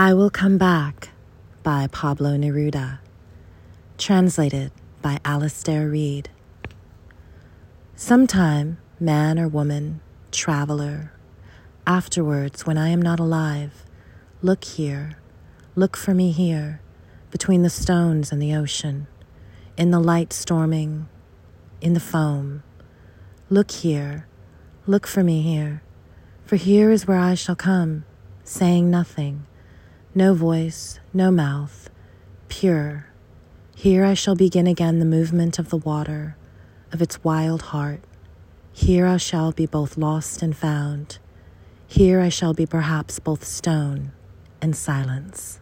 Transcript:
I Will Come Back by Pablo Neruda. Translated by Alistair Reid. Sometime, man or woman, traveler, afterwards, when I am not alive, look here, look for me here, between the stones and the ocean, in the light storming, in the foam. Look here, look for me here, for here is where I shall come, saying nothing, no voice, no mouth, pure. Here I shall begin again the movement of the water, of its wild heart. Here I shall be both lost and found. Here I shall be perhaps both stone and silence.